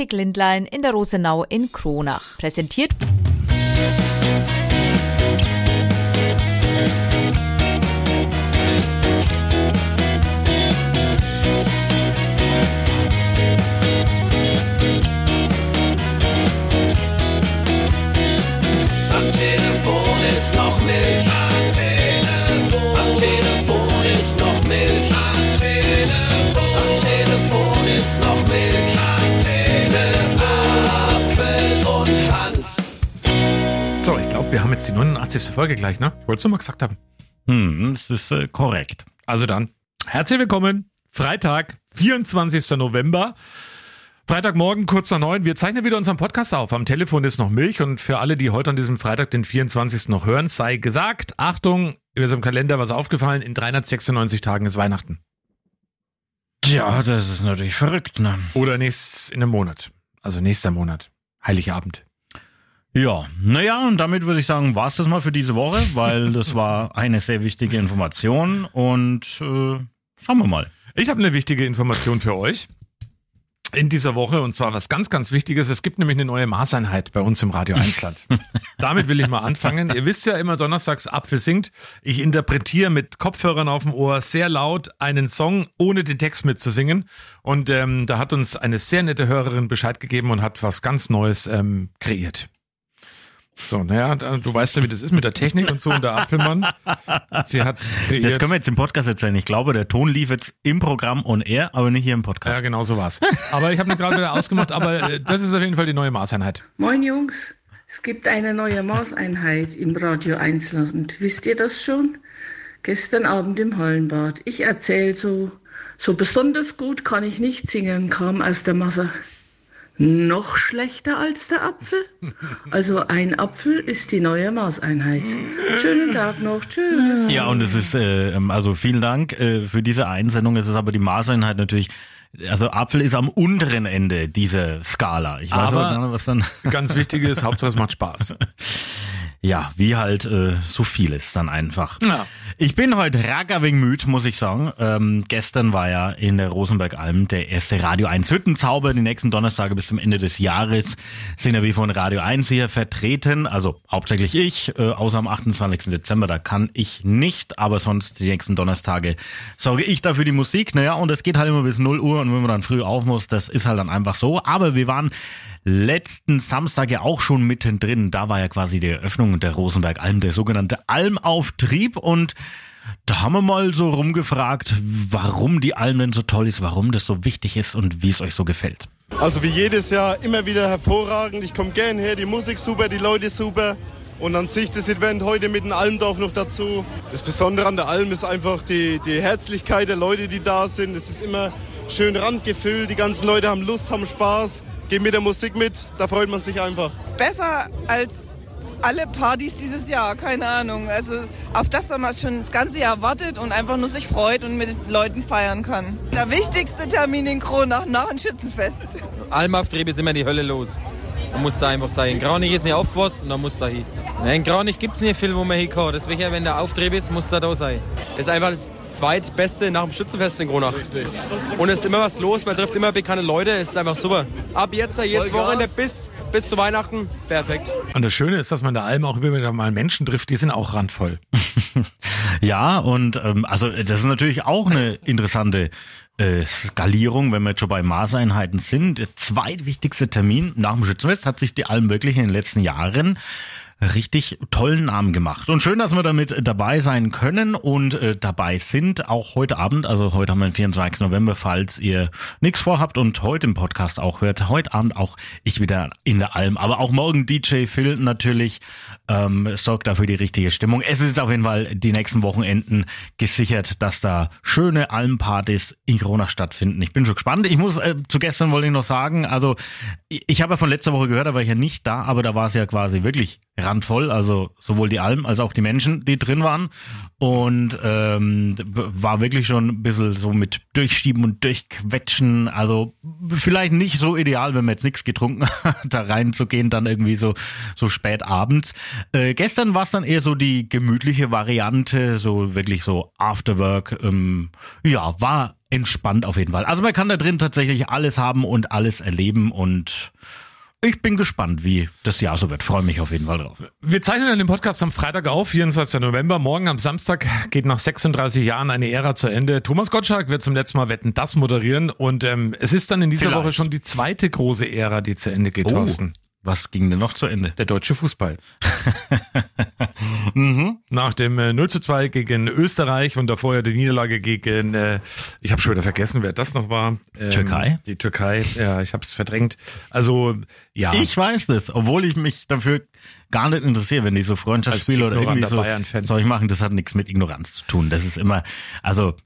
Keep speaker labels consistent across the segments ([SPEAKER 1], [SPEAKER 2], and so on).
[SPEAKER 1] Optik Lindlein in der Rosenau in Kronach. Präsentiert
[SPEAKER 2] wir haben jetzt die 89. Folge gleich, ne? Ich wollte es nur mal gesagt haben.
[SPEAKER 3] Hm, das ist äh, korrekt.
[SPEAKER 2] Also dann, herzlich willkommen. Freitag, 24. November. Freitagmorgen, kurz nach neun. Wir zeichnen wieder unseren Podcast auf. Am Telefon ist noch Milch und für alle, die heute an diesem Freitag, den 24. noch hören, sei gesagt, Achtung, über so im Kalender was aufgefallen, in 396 Tagen ist Weihnachten.
[SPEAKER 3] Tja, das ist natürlich verrückt, ne?
[SPEAKER 2] Oder nächstes in einem Monat. Also nächster Monat. Heiligabend.
[SPEAKER 3] Ja, naja, und damit würde ich sagen, war's das mal für diese Woche, weil das war eine sehr wichtige Information und äh, schauen wir mal.
[SPEAKER 2] Ich habe eine wichtige Information für euch in dieser Woche und zwar was ganz, ganz Wichtiges. Es gibt nämlich eine neue Maßeinheit bei uns im Radio 1 Land. Damit will ich mal anfangen. Ihr wisst ja immer donnerstags Apfel singt. Ich interpretiere mit Kopfhörern auf dem Ohr sehr laut einen Song, ohne den Text mitzusingen. Und ähm, da hat uns eine sehr nette Hörerin Bescheid gegeben und hat was ganz Neues ähm, kreiert. So, naja, du weißt ja, wie das ist mit der Technik und so und der Apfelmann. Sie hat kreiert.
[SPEAKER 3] Das können wir jetzt im Podcast erzählen. Ich glaube, der Ton lief jetzt im Programm on air, aber nicht hier im
[SPEAKER 2] Ja,
[SPEAKER 3] Podcast.
[SPEAKER 2] genau so war's. Aber ich habe mir gerade wieder ausgemacht, aber äh, das ist auf jeden Fall die neue Maßeinheit.
[SPEAKER 4] Moin Jungs, es gibt eine neue Maßeinheit im Radio 1 Land. Wisst ihr das schon? Gestern Abend im Hallenbad. Ich erzähl so, so besonders gut kann ich nicht singen, kam aus der Masse. Noch schlechter als der Apfel? Also ein Apfel ist die neue Maßeinheit. Schönen Tag noch, tschüss.
[SPEAKER 3] Ja, und es ist, äh, ähm, also vielen Dank äh, für diese Einsendung. Es ist aber die Maßeinheit natürlich, also Apfel ist am unteren Ende dieser Skala. Ich weiß
[SPEAKER 2] Aber-
[SPEAKER 3] aber nicht, was dann,
[SPEAKER 2] Ganz wichtig ist, Hauptsache es macht Spaß.
[SPEAKER 3] ja, wie halt äh, so vieles dann einfach.
[SPEAKER 2] Ja.
[SPEAKER 3] Ich bin heute ragaving müd, muss ich sagen. Ähm, gestern war ja in der Rosenberg-Alm der erste Radio 1 Hüttenzauber. Die nächsten Donnerstage bis zum Ende des Jahres sind ja wie von Radio 1 hier vertreten. Also hauptsächlich ich, äh, außer am 28. Dezember, da kann ich nicht. Aber sonst die nächsten Donnerstage sorge ich dafür die Musik. Naja, und es geht halt immer bis 0 Uhr. Und wenn man dann früh auf muss, das ist halt dann einfach so. Aber wir waren letzten Samstag ja auch schon mittendrin. Da war ja quasi die Eröffnung der Rosenberg-Alm, der sogenannte Almauftrieb. Und da haben wir mal so rumgefragt, warum die Alm denn so toll ist, warum das so wichtig ist und wie es euch so gefällt.
[SPEAKER 5] Also wie jedes Jahr immer wieder hervorragend. Ich komme gern her, die Musik super, die Leute super. Und an sich das Event heute mit dem Almdorf noch dazu. Das Besondere an der Alm ist einfach die, die Herzlichkeit der Leute, die da sind. Es ist immer schön randgefüllt. Die ganzen Leute haben Lust, haben Spaß, gehen mit der Musik mit. Da freut man sich einfach.
[SPEAKER 6] besser als alle Partys dieses Jahr, keine Ahnung. Also auf das, was man schon das ganze Jahr wartet und einfach nur sich freut und mit den Leuten feiern kann. Der wichtigste Termin in Kronach nach dem Schützenfest.
[SPEAKER 7] Almauftrieb ist immer die Hölle los. Man muss da einfach sein. In Kranich ist nicht auf was und dann muss da hin. Nein, in Kranich gibt es nicht viel, wo man hinkommt. Deswegen, wenn der Auftrieb ist, muss da da sein.
[SPEAKER 8] Das ist einfach das zweitbeste nach dem Schützenfest in Kronach. Und es ist immer was los, man trifft immer bekannte Leute, es ist einfach super. Ab jetzt, jetzt Wochenende bis, bis zu Weihnachten, perfekt.
[SPEAKER 2] Und das Schöne ist, dass man da Alm auch wieder mal Menschen trifft, die sind auch randvoll.
[SPEAKER 3] Ja, und ähm, also das ist natürlich auch eine interessante äh, Skalierung, wenn wir jetzt schon bei Maßeinheiten sind. Der zweitwichtigste Termin nach dem Schützenfest hat sich die Alm wirklich in den letzten Jahren richtig tollen Namen gemacht. Und schön, dass wir damit dabei sein können und äh, dabei sind, auch heute Abend, also heute haben wir den 24. November, falls ihr nichts vorhabt und heute im Podcast auch hört, heute Abend auch ich wieder in der Alm, aber auch morgen DJ Phil natürlich ähm, sorgt dafür die richtige Stimmung. Es ist auf jeden Fall die nächsten Wochenenden gesichert, dass da schöne Almpartys in Corona stattfinden. Ich bin schon gespannt. Ich muss äh, zu gestern wollte ich noch sagen, also ich, ich habe ja von letzter Woche gehört, da war ich ja nicht da, aber da war es ja quasi wirklich randvoll, also sowohl die Alm als auch die Menschen, die drin waren. Und ähm, war wirklich schon ein bisschen so mit Durchschieben und Durchquetschen. Also vielleicht nicht so ideal, wenn man jetzt nichts getrunken hat, da reinzugehen, dann irgendwie so, so spät abends. Äh, gestern war es dann eher so die gemütliche Variante, so wirklich so Afterwork. Ähm, ja, war entspannt auf jeden Fall. Also man kann da drin tatsächlich alles haben und alles erleben und ich bin gespannt, wie das Jahr so wird. Freue mich auf jeden Fall drauf.
[SPEAKER 2] Wir zeichnen dann den Podcast am Freitag auf, 24. November. Morgen am Samstag geht nach 36 Jahren eine Ära zu Ende. Thomas Gottschalk wird zum letzten Mal Wetten, das moderieren. Und ähm, es ist dann in dieser
[SPEAKER 3] Vielleicht.
[SPEAKER 2] Woche schon die zweite große Ära, die zu Ende geht,
[SPEAKER 3] Oh.
[SPEAKER 2] Thorsten.
[SPEAKER 3] Was ging denn noch zu Ende?
[SPEAKER 2] Der deutsche Fußball.
[SPEAKER 3] Mhm.
[SPEAKER 2] Nach dem äh, 0 zu 2 gegen Österreich und davor ja die Niederlage gegen, äh, ich habe schon wieder vergessen, wer das noch war. Ähm,
[SPEAKER 3] Türkei?
[SPEAKER 2] Die Türkei, ja, ich habe es verdrängt. Also, ja.
[SPEAKER 3] Ich weiß das, obwohl ich mich dafür gar nicht interessiere, wenn die so Freundschaftsspiele oder irgendwie so soll ich machen, das hat nichts mit Ignoranz zu tun. Das ist immer, also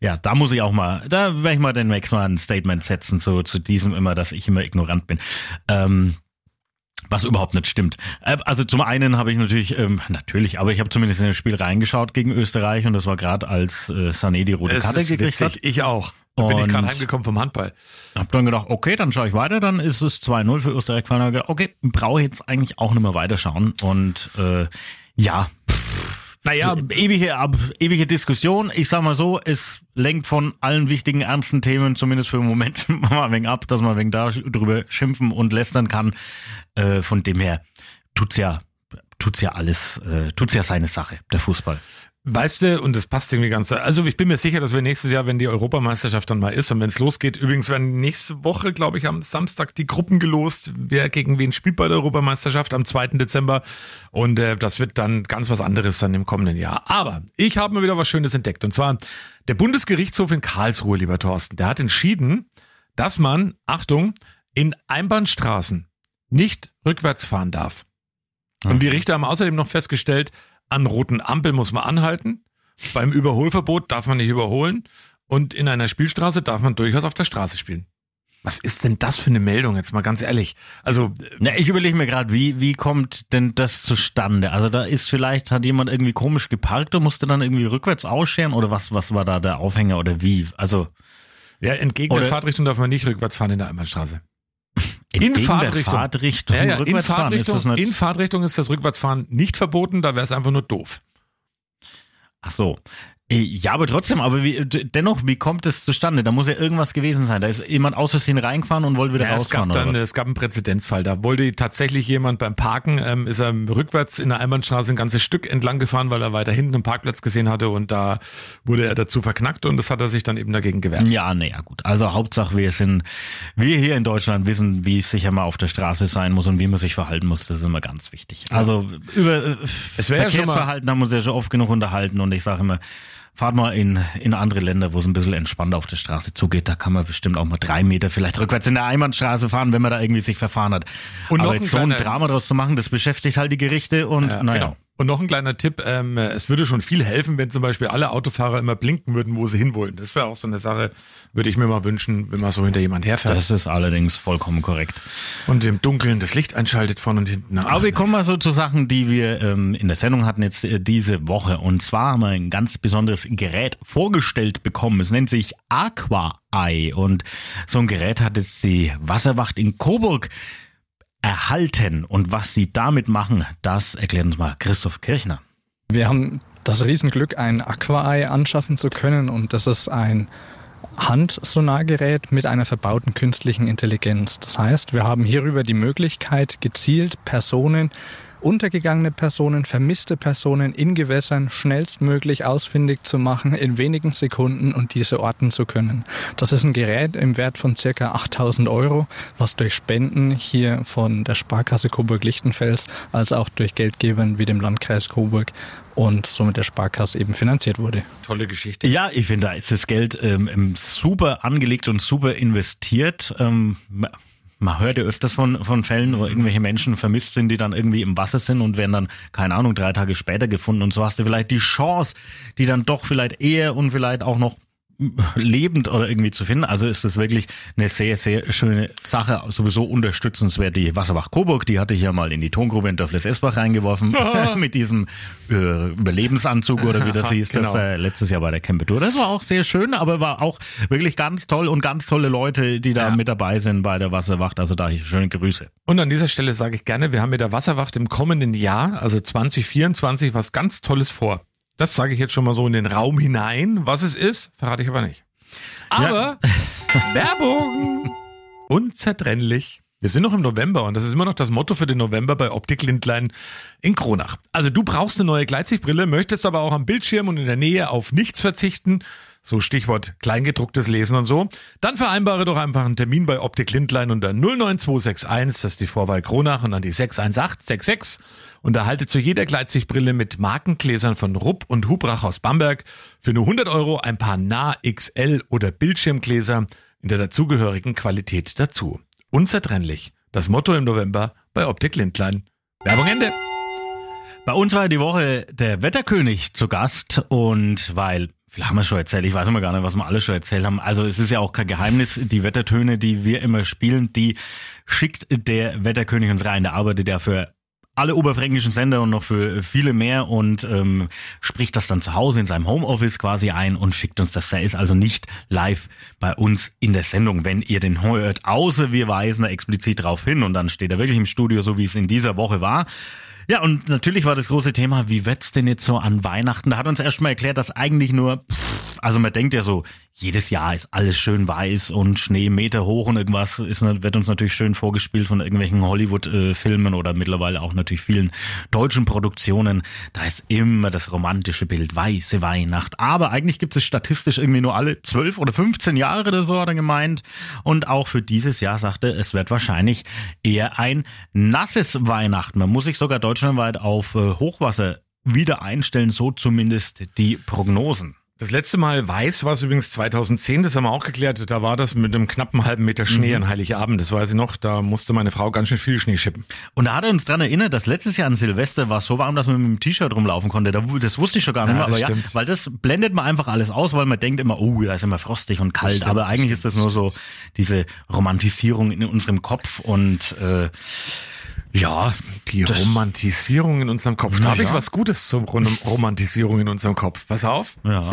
[SPEAKER 3] ja, da muss ich auch mal, da werde ich mal den nächsten Mal ein Statement setzen zu, zu diesem immer, dass ich immer ignorant bin. Ähm, was überhaupt nicht stimmt. Äh, Also zum einen habe ich natürlich, ähm, natürlich, aber ich habe zumindest in das Spiel reingeschaut gegen Österreich und das war gerade als äh, Sané die rote
[SPEAKER 2] es
[SPEAKER 3] Karte gekriegt hat.
[SPEAKER 2] witzig. Ich auch. Da bin ich gerade heimgekommen vom Handball.
[SPEAKER 3] Hab dann gedacht, okay, dann schaue ich weiter, dann ist es 2-0 für Österreich gedacht, okay, brauche ich jetzt eigentlich auch nicht mehr weiterschauen. Und äh, ja, naja, ewige, ab, ewige Diskussion. Ich sag mal so, es lenkt von allen wichtigen, ernsten Themen, zumindest für den Moment, mal ein wenig ab, dass man ein wenig darüber schimpfen und lästern kann. Äh, von dem her tut's ja, tut's ja alles, äh, tut's ja seine Sache, der Fußball.
[SPEAKER 2] Weißt du, und das passt irgendwie ganz, also ich bin mir sicher, dass wir nächstes Jahr, wenn die Europameisterschaft dann mal ist und wenn es losgeht, übrigens werden nächste Woche, glaube ich, am Samstag die Gruppen gelost, wer gegen wen spielt bei der Europameisterschaft am 2. Dezember und äh, das wird dann ganz was anderes dann im kommenden Jahr. Aber ich habe mir wieder was Schönes entdeckt und zwar der Bundesgerichtshof in Karlsruhe, lieber Thorsten, der hat entschieden, dass man, Achtung, in Einbahnstraßen nicht rückwärts fahren darf. Und die Richter haben außerdem noch festgestellt, an roten Ampel muss man anhalten, beim Überholverbot darf man nicht überholen und in einer Spielstraße darf man durchaus auf der Straße spielen. Was ist denn das für eine Meldung, jetzt mal ganz ehrlich? Also,
[SPEAKER 3] Na, ich überlege mir gerade, wie, wie kommt denn das zustande? Also da ist vielleicht, hat jemand irgendwie komisch geparkt und musste dann irgendwie rückwärts ausscheren oder was, was war da der Aufhänger oder wie? Also
[SPEAKER 2] ja, entgegen
[SPEAKER 3] Oder-
[SPEAKER 2] der Fahrtrichtung darf man nicht rückwärts fahren in der Einbahnstraße. In Fahrtrichtung.
[SPEAKER 3] Fahrtrichtung
[SPEAKER 2] Ja, ja, in, Fahrtrichtung,
[SPEAKER 3] ist
[SPEAKER 2] in Fahrtrichtung ist das Rückwärtsfahren nicht verboten, da wäre es einfach nur doof.
[SPEAKER 3] Ach so. Äh, Ja, aber trotzdem, aber wie, dennoch, wie kommt es zustande? Da muss ja irgendwas gewesen sein. Da ist jemand aus Versehen reingefahren und wollte wieder
[SPEAKER 2] Ja, es
[SPEAKER 3] rausfahren
[SPEAKER 2] gab dann, es gab einen Präzedenzfall. Da wollte tatsächlich jemand beim Parken, ähm, ist er rückwärts in der Einbahnstraße ein ganzes Stück entlang gefahren, weil er weiter hinten einen Parkplatz gesehen hatte und da wurde er dazu verknackt und das hat er sich dann eben dagegen gewehrt.
[SPEAKER 3] Ja, naja, gut. Also Hauptsache, wir sind, wir hier in Deutschland wissen, wie es sicher mal auf der Straße sein muss und wie man sich verhalten muss. Das ist immer ganz wichtig. Also über äh,
[SPEAKER 2] Es wäre ja schon mal-
[SPEAKER 3] Verkehrsverhalten haben wir uns ja schon oft genug unterhalten und ich sage immer, fahrt mal in, in andere Länder, wo es ein bisschen entspannter auf der Straße zugeht. Da kann man bestimmt auch mal drei Meter vielleicht rückwärts in der Einbahnstraße fahren, wenn man da irgendwie sich verfahren hat.
[SPEAKER 2] Und noch
[SPEAKER 3] Aber jetzt so ein Drama draus zu machen, das beschäftigt halt die Gerichte und
[SPEAKER 2] Ja,
[SPEAKER 3] naja.
[SPEAKER 2] genau. Und noch ein kleiner Tipp, ähm, es würde schon viel helfen, wenn zum Beispiel alle Autofahrer immer blinken würden, wo sie hinwollen. Das wäre auch so eine Sache, würde ich mir mal wünschen, wenn man so hinter jemand herfährt
[SPEAKER 3] Das ist allerdings vollkommen korrekt.
[SPEAKER 2] und im Dunkeln das Licht einschaltet vorne und hinten. Ach,
[SPEAKER 3] Aber wir kommen mal so zu Sachen, die wir ähm, in der Sendung hatten jetzt äh, diese Woche. Und zwar haben wir ein ganz besonderes Gerät vorgestellt bekommen. Es nennt sich Aqua Eye. Und so ein Gerät hat jetzt die Wasserwacht in Coburg erhalten. Und was sie damit machen, das erklärt uns mal Christoph Kirchner.
[SPEAKER 9] Wir haben das Riesenglück, ein Aqua-Eye anschaffen zu können und das ist ein Handsonargerät mit einer verbauten künstlichen Intelligenz. Das heißt, wir haben hierüber die Möglichkeit, gezielt Personen, untergegangene Personen, vermisste Personen in Gewässern schnellstmöglich ausfindig zu machen, in wenigen Sekunden und diese orten zu können. Das ist ein Gerät im Wert von circa 8000 Euro, was durch Spenden hier von der Sparkasse Coburg-Lichtenfels als auch durch Geldgebern wie dem Landkreis Coburg und somit der Sparkasse eben finanziert wurde.
[SPEAKER 2] tolle Geschichte.
[SPEAKER 3] Ja, ich finde, da ist das Geld ähm, super angelegt und super investiert. Ähm, man hört ja öfters von, von Fällen, wo irgendwelche Menschen vermisst sind, die dann irgendwie im Wasser sind und werden dann, keine Ahnung, drei Tage später gefunden. Und so hast du vielleicht die Chance, die dann doch vielleicht eher und vielleicht auch noch lebend oder irgendwie zu finden. Also ist es wirklich eine sehr, sehr schöne Sache. Sowieso unterstützenswert. Die Wasserwach Coburg, die hatte ich ja mal in die Tongrube in Dörfles-Esbach reingeworfen. mit diesem äh, Überlebensanzug oder wie das hieß, das
[SPEAKER 2] Genau.
[SPEAKER 3] äh, letztes Jahr bei der Campetur. Das war auch sehr schön, aber war auch wirklich ganz toll und ganz tolle Leute, die da
[SPEAKER 2] Ja.
[SPEAKER 3] mit dabei sind bei der Wasserwacht. Also da schöne Grüße.
[SPEAKER 2] Und an dieser Stelle sage ich gerne, wir haben mit der Wasserwacht im kommenden Jahr, also 2024, was ganz Tolles vor. Das sage ich jetzt schon mal so in den Raum hinein. Was es ist, verrate ich aber nicht. Aber Werbung! Unzertrennlich. Wir sind noch im November und das ist immer noch das Motto für den November bei Optik Lindlein in Kronach. Also du brauchst eine neue Gleitsichtbrille, möchtest aber auch am Bildschirm und in der Nähe auf nichts verzichten, so Stichwort Kleingedrucktes lesen und so, dann vereinbare doch einfach einen Termin bei Optik Lindlein unter 09261, das ist die Vorwahl Kronach und dann die 61866 und erhalte zu jeder Gleitsichtbrille mit Markengläsern von Rupp und Hubrach aus Bamberg für nur 100 Euro ein paar Nah XL oder Bildschirmgläser in der dazugehörigen Qualität dazu. Unzertrennlich. Das Motto im November bei Optik Lindlein. Werbung Ende.
[SPEAKER 3] Bei uns war die Woche der Wetterkönig zu Gast und weil viel haben wir schon erzählt. Ich weiß immer gar nicht, was wir alle schon erzählt haben. Also es ist ja auch kein Geheimnis. Die Wettertöne, die wir immer spielen, die schickt der Wetterkönig uns rein. Der arbeitet ja für alle oberfränkischen Sender und noch für viele mehr und ähm, spricht das dann zu Hause in seinem Homeoffice quasi ein und schickt uns das. Er ist also nicht live bei uns in der Sendung, wenn ihr den hört, außer wir weisen da explizit drauf hin und dann steht er wirklich im Studio, so wie es in dieser Woche war. Ja, und natürlich war das große Thema, wie wird's denn jetzt so an Weihnachten? Da hat uns erstmal erklärt, dass eigentlich nur, pff, also man denkt ja so, jedes Jahr ist alles schön weiß und Schnee Meter hoch und irgendwas ist, wird uns natürlich schön vorgespielt von irgendwelchen Hollywood-Filmen oder mittlerweile auch natürlich vielen deutschen Produktionen. Da ist immer das romantische Bild, weiße Weihnacht. Aber eigentlich gibt es statistisch irgendwie nur alle zwölf oder 15 Jahre oder so, hat er gemeint. Und auch für dieses Jahr sagte, es wird wahrscheinlich eher ein nasses Weihnachten. Man muss sich sogar deutschlandweit auf äh, Hochwasser wieder einstellen, so zumindest die Prognosen.
[SPEAKER 2] Das letzte Mal weiß war es übrigens 2010, das haben wir auch geklärt. Da war das mit einem knappen halben Meter Schnee
[SPEAKER 3] Mhm.
[SPEAKER 2] an Heiligabend. Das weiß ich noch. Da musste meine Frau ganz schön viel Schnee schippen.
[SPEAKER 3] Und da hat er uns dran erinnert, dass letztes Jahr an Silvester war es so warm, dass man mit dem T-Shirt rumlaufen konnte. Da- Das wusste ich schon gar nicht mehr. Aber ja, weil das blendet man einfach alles aus, weil man denkt immer, oh, da ist immer frostig und kalt.
[SPEAKER 2] stimmt,
[SPEAKER 3] aber eigentlich
[SPEAKER 2] stimmt,
[SPEAKER 3] ist das nur so diese Romantisierung in unserem Kopf und äh, ja,
[SPEAKER 2] Die
[SPEAKER 3] das-
[SPEAKER 2] Romantisierung in unserem Kopf. Da habe ich
[SPEAKER 3] ja.
[SPEAKER 2] was Gutes zur Rom- Romantisierung in unserem Kopf. Pass auf.
[SPEAKER 3] Ja.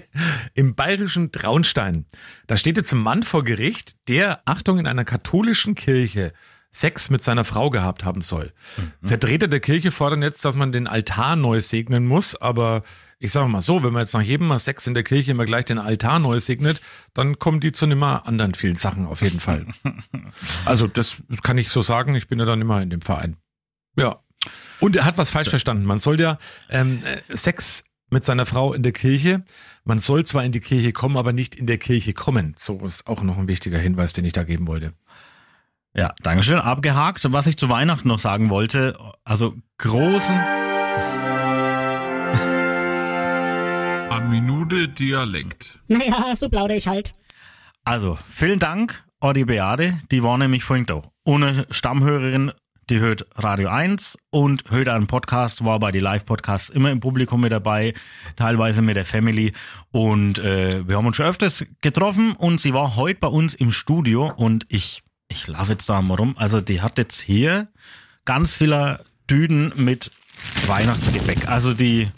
[SPEAKER 2] Im bayerischen Traunstein. Da steht jetzt ein Mann vor Gericht, der, Achtung, in einer katholischen Kirche Sex mit seiner Frau gehabt haben soll.
[SPEAKER 3] Mhm.
[SPEAKER 2] Vertreter der Kirche fordern jetzt, dass man den Altar neu segnen muss, aber ich sage mal so, wenn man jetzt nach jedem Mal Sex in der Kirche immer gleich den Altar neu segnet, dann kommen die zu nimmer anderen vielen Sachen auf jeden Fall. Also das kann ich so sagen, ich bin ja dann immer in dem Verein. Ja. Und er hat was falsch verstanden. Man soll ja ähm, äh, Sex mit seiner Frau in der Kirche. Man soll zwar in die Kirche kommen, aber nicht in der Kirche kommen. So ist auch noch ein wichtiger Hinweis, den ich da geben wollte.
[SPEAKER 3] Ja, Dankeschön, abgehakt. Was ich zu Weihnachten noch sagen wollte, also großen,
[SPEAKER 10] Eine Minute Dialekt.
[SPEAKER 11] Naja, so plaudere ich halt.
[SPEAKER 3] also vielen Dank, Odi Beate, die war nämlich vorhin da. Ohne Stammhörerin, die hört Radio 1 und hört einen Podcast, war bei die Live-Podcasts immer im Publikum mit dabei, teilweise mit der Family und äh, wir haben uns schon öfters getroffen und sie war heute bei uns im Studio und ich, ich laufe jetzt da mal rum, also die hat jetzt hier ganz viele Düden mit Weihnachtsgebäck. Also die,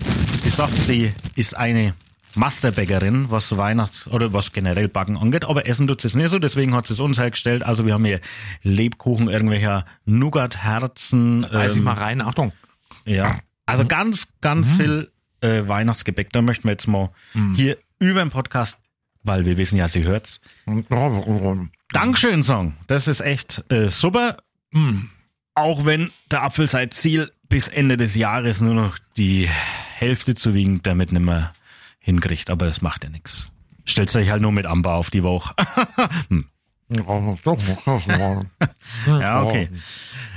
[SPEAKER 3] die sagt, sie ist eine Masterbäckerin, was Weihnachts- oder was generell Backen angeht, aber Essen tut sie es nicht so, deswegen hat sie es uns hergestellt. Also wir haben hier Lebkuchen, irgendwelcher Nougat-Herzen.
[SPEAKER 2] Reiß ich
[SPEAKER 3] ähm,
[SPEAKER 2] mal rein, Achtung.
[SPEAKER 3] Ja, also ganz, ganz viel äh, Weihnachtsgebäck. Da möchten wir jetzt mal hier über den Podcast, weil wir wissen ja, sie hört's. Dankeschön, Song. Das ist echt äh, super. Auch wenn der Apfel seit Ziel bis Ende des Jahres nur noch die Hälfte zu wiegen, damit nicht mehr hinkriegt. Aber das macht ja nichts. Stellt euch halt nur mit Amber auf die Woche. Hm. Ja, okay.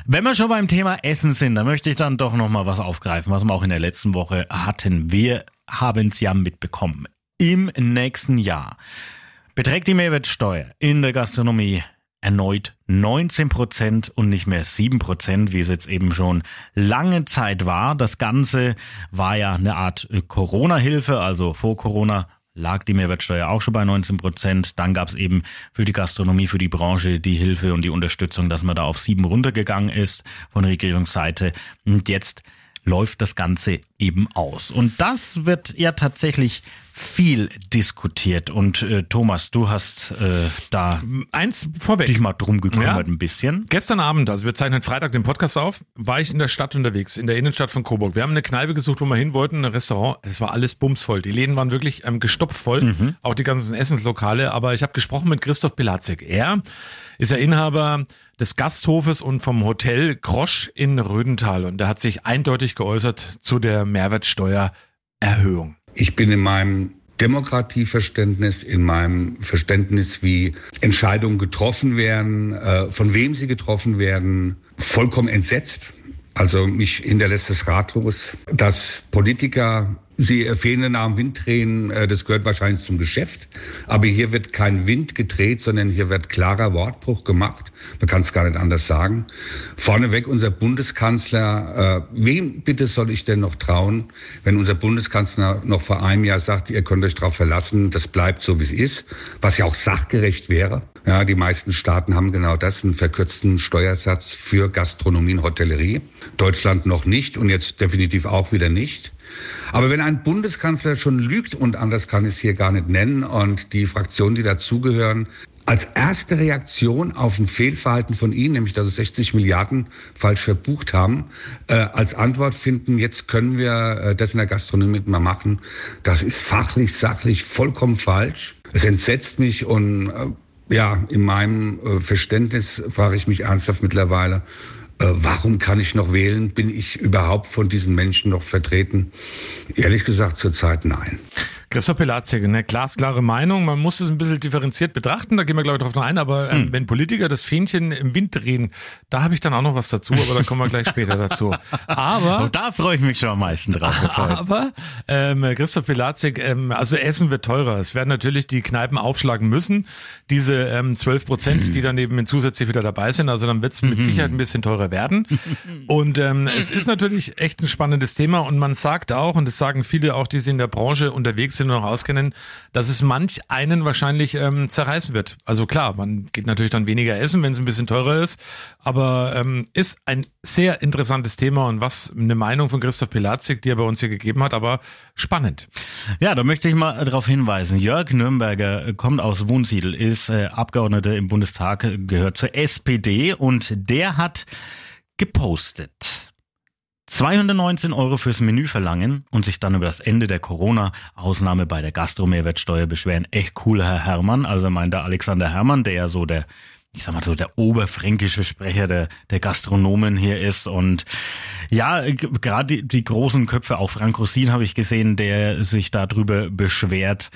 [SPEAKER 3] Wenn wir schon beim Thema Essen sind, dann möchte ich dann doch noch mal was aufgreifen, was wir auch in der letzten Woche hatten. Wir haben es ja mitbekommen. Im nächsten Jahr beträgt die Mehrwertsteuer in der Gastronomie erneut 19 Prozent und nicht mehr 7 Prozent, wie es jetzt eben schon lange Zeit war. Das Ganze war ja eine Art Corona-Hilfe, also vor Corona lag die Mehrwertsteuer auch schon bei 19 Prozent. Dann gab es eben für die Gastronomie, für die Branche die Hilfe und die Unterstützung, dass man da auf sieben runtergegangen ist von Regierungsseite. Und jetzt läuft das Ganze eben aus. Und das wird ja tatsächlich viel diskutiert. Und äh, Thomas, du hast äh, da
[SPEAKER 2] Eins vorweg.
[SPEAKER 3] dich mal drum gekümmert
[SPEAKER 2] Ja.
[SPEAKER 3] ein bisschen.
[SPEAKER 2] Gestern Abend, also wir zeichnen Freitag den Podcast auf, war ich in der Stadt unterwegs, in der Innenstadt von Coburg. Wir haben eine Kneipe gesucht, wo wir hin wollten, ein Restaurant. Es war alles bumsvoll. Die Läden waren wirklich ähm, gestopft voll, auch die ganzen Essenslokale. Aber ich habe gesprochen mit Christoph Pilatzek. Er ist ja Inhaber des Gasthofes und vom Hotel Grosch in Rödental. Und er hat sich eindeutig geäußert zu der Mehrwertsteuererhöhung.
[SPEAKER 11] Ich bin in meinem Demokratieverständnis, in meinem Verständnis, wie Entscheidungen getroffen werden, äh, von wem sie getroffen werden, vollkommen entsetzt. Also mich hinterlässt es ratlos, dass Politiker sie ihr Fähne nach dem Wind drehen, äh, das gehört wahrscheinlich zum Geschäft. Aber hier wird kein Wind gedreht, sondern hier wird klarer Wortbruch gemacht. Man kann es gar nicht anders sagen. Vorneweg unser Bundeskanzler, äh, wem bitte soll ich denn noch trauen, wenn unser Bundeskanzler noch vor einem Jahr sagt, ihr könnt euch darauf verlassen, das bleibt so, wie es ist, was ja auch sachgerecht wäre. Ja, die meisten Staaten haben genau das, einen verkürzten Steuersatz für Gastronomie und Hotellerie. Deutschland noch nicht und jetzt definitiv auch wieder nicht. Aber wenn ein Bundeskanzler schon lügt, und anders kann ich es hier gar nicht nennen, und die Fraktionen, die dazugehören, als erste Reaktion auf ein Fehlverhalten von Ihnen, nämlich dass Sie 60 Milliarden falsch verbucht haben, äh, als Antwort finden, jetzt können wir äh, das in der Gastronomie mal machen, das ist fachlich, sachlich vollkommen falsch. Es entsetzt mich und äh, ja, in meinem äh, Verständnis frage ich mich ernsthaft mittlerweile, warum kann ich noch wählen? Bin ich überhaupt von diesen Menschen noch vertreten? Ehrlich gesagt zurzeit nein.
[SPEAKER 2] Christoph Pilatzek, eine glasklare Meinung. Man muss es ein bisschen differenziert betrachten, da gehen wir, glaube ich, drauf noch ein. Aber ähm, wenn Politiker das Fähnchen im Wind drehen, da habe ich dann auch noch was dazu, aber da kommen wir gleich später dazu. Aber
[SPEAKER 3] Und da freue ich mich schon am meisten drauf jetzt heute.
[SPEAKER 2] aber ähm, Christoph Pilatzek, ähm, also Essen wird teurer. Es werden natürlich die Kneipen aufschlagen müssen. Diese ähm, 12 Prozent, die dann eben zusätzlich wieder dabei sind. Also dann wird es mit Sicherheit ein bisschen teurer werden. Und ähm, es ist natürlich echt ein spannendes Thema. Und man sagt auch, und das sagen viele auch, die sie in der Branche unterwegs sind und noch auskennen, dass es manch einen wahrscheinlich ähm, zerreißen wird. Also klar, man geht natürlich dann weniger essen, wenn es ein bisschen teurer ist. Aber ähm, ist ein sehr interessantes Thema und was eine Meinung von Christoph Pilatzek, die er bei uns hier gegeben hat, aber spannend.
[SPEAKER 3] Ja, da möchte ich mal darauf hinweisen. Jörg Nürnberger kommt aus Wunsiedel, ist äh, Abgeordneter im Bundestag, gehört zur SPD und der hat gepostet. 219 Euro fürs Menü verlangen und sich dann über das Ende der Corona-Ausnahme bei der Gastro-Mehrwertsteuer beschweren. Echt cool, Herr Herrmann. Also meint der Alexander Herrmann, der ja so der ich sag mal so, der oberfränkische Sprecher der, der Gastronomen hier ist. Und ja, gerade die, die großen Köpfe, auch Frank Rosin habe ich gesehen, der sich darüber beschwert.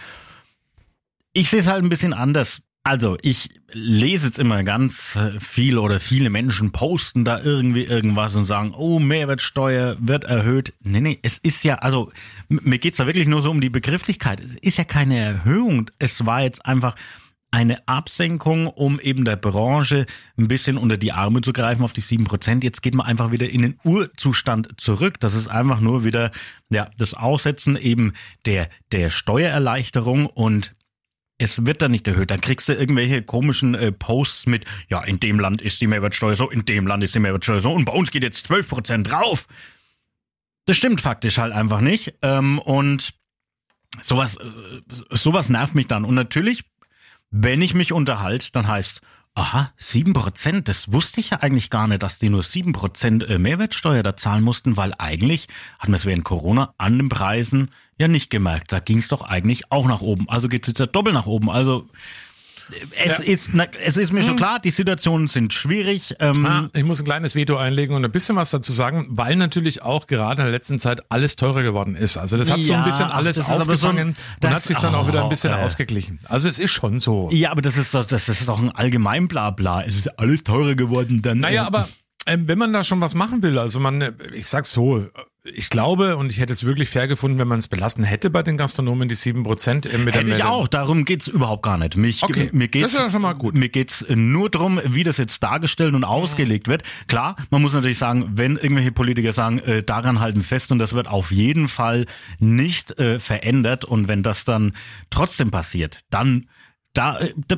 [SPEAKER 3] Ich sehe es halt ein bisschen anders. Also, ich lese jetzt immer ganz viel oder viele Menschen posten da irgendwie irgendwas und sagen, oh, Mehrwertsteuer wird erhöht. Nee, nee, es ist ja, also, mir geht's da wirklich nur so um die Begrifflichkeit. Es ist ja keine Erhöhung. Es war jetzt einfach eine Absenkung, um eben der Branche ein bisschen unter die Arme zu greifen auf die sieben Prozent. Jetzt geht man einfach wieder in den Urzustand zurück. Das ist einfach nur wieder ja, das Aussetzen eben der, der Steuererleichterung und es wird dann nicht erhöht. Dann kriegst du irgendwelche komischen äh, Posts mit, ja, in dem Land ist die Mehrwertsteuer so, in dem Land ist die Mehrwertsteuer so und bei uns geht jetzt 12 Prozent drauf. Das stimmt faktisch halt einfach nicht. Ähm, und sowas, äh, sowas nervt mich dann. Und natürlich, wenn ich mich unterhalte, dann heißt, aha, sieben Prozent, das wusste ich ja eigentlich gar nicht, dass die nur sieben Prozent äh, Mehrwertsteuer da zahlen mussten, weil eigentlich hat man es während Corona an den Preisen ja nicht gemerkt. Da ging es doch eigentlich auch nach oben. Also geht es jetzt ja doppelt nach oben. Also es
[SPEAKER 2] Ja.
[SPEAKER 3] ist, es ist mir schon
[SPEAKER 2] Mhm.
[SPEAKER 3] klar, die Situationen sind schwierig. Ähm,
[SPEAKER 2] Ah, ich muss ein kleines Veto einlegen und ein bisschen was dazu sagen, weil natürlich auch gerade in der letzten Zeit alles teurer geworden ist. Also das hat so ein
[SPEAKER 3] Ja,
[SPEAKER 2] bisschen alles
[SPEAKER 3] aber so ein-
[SPEAKER 2] aufgefangen und hat sich dann auch wieder ein
[SPEAKER 3] oh,
[SPEAKER 2] bisschen
[SPEAKER 3] äh.
[SPEAKER 2] ausgeglichen. Also es ist schon so.
[SPEAKER 3] Ja, aber das ist doch, das ist doch ein allgemein Blabla. Es ist alles teurer geworden. Dann,
[SPEAKER 2] Naja,
[SPEAKER 3] äh,
[SPEAKER 2] aber wenn man da schon was machen will, also man, äh, ich sag's so, ich glaube und ich hätte es wirklich fair gefunden, wenn man es belassen hätte bei den Gastronomen, die sieben Prozent. äh, mit der
[SPEAKER 3] Hätte ich
[SPEAKER 2] Meldung.
[SPEAKER 3] auch, darum geht's überhaupt gar nicht. Mich,
[SPEAKER 2] Okay,
[SPEAKER 3] mir geht's,
[SPEAKER 2] das ist ja schon mal gut.
[SPEAKER 3] Mir geht's nur drum, wie das jetzt dargestellt und ausgelegt wird. Klar, man muss natürlich sagen, wenn irgendwelche Politiker sagen, äh, daran halten fest und das wird auf jeden Fall nicht äh, verändert und wenn das dann trotzdem passiert, dann da, äh, da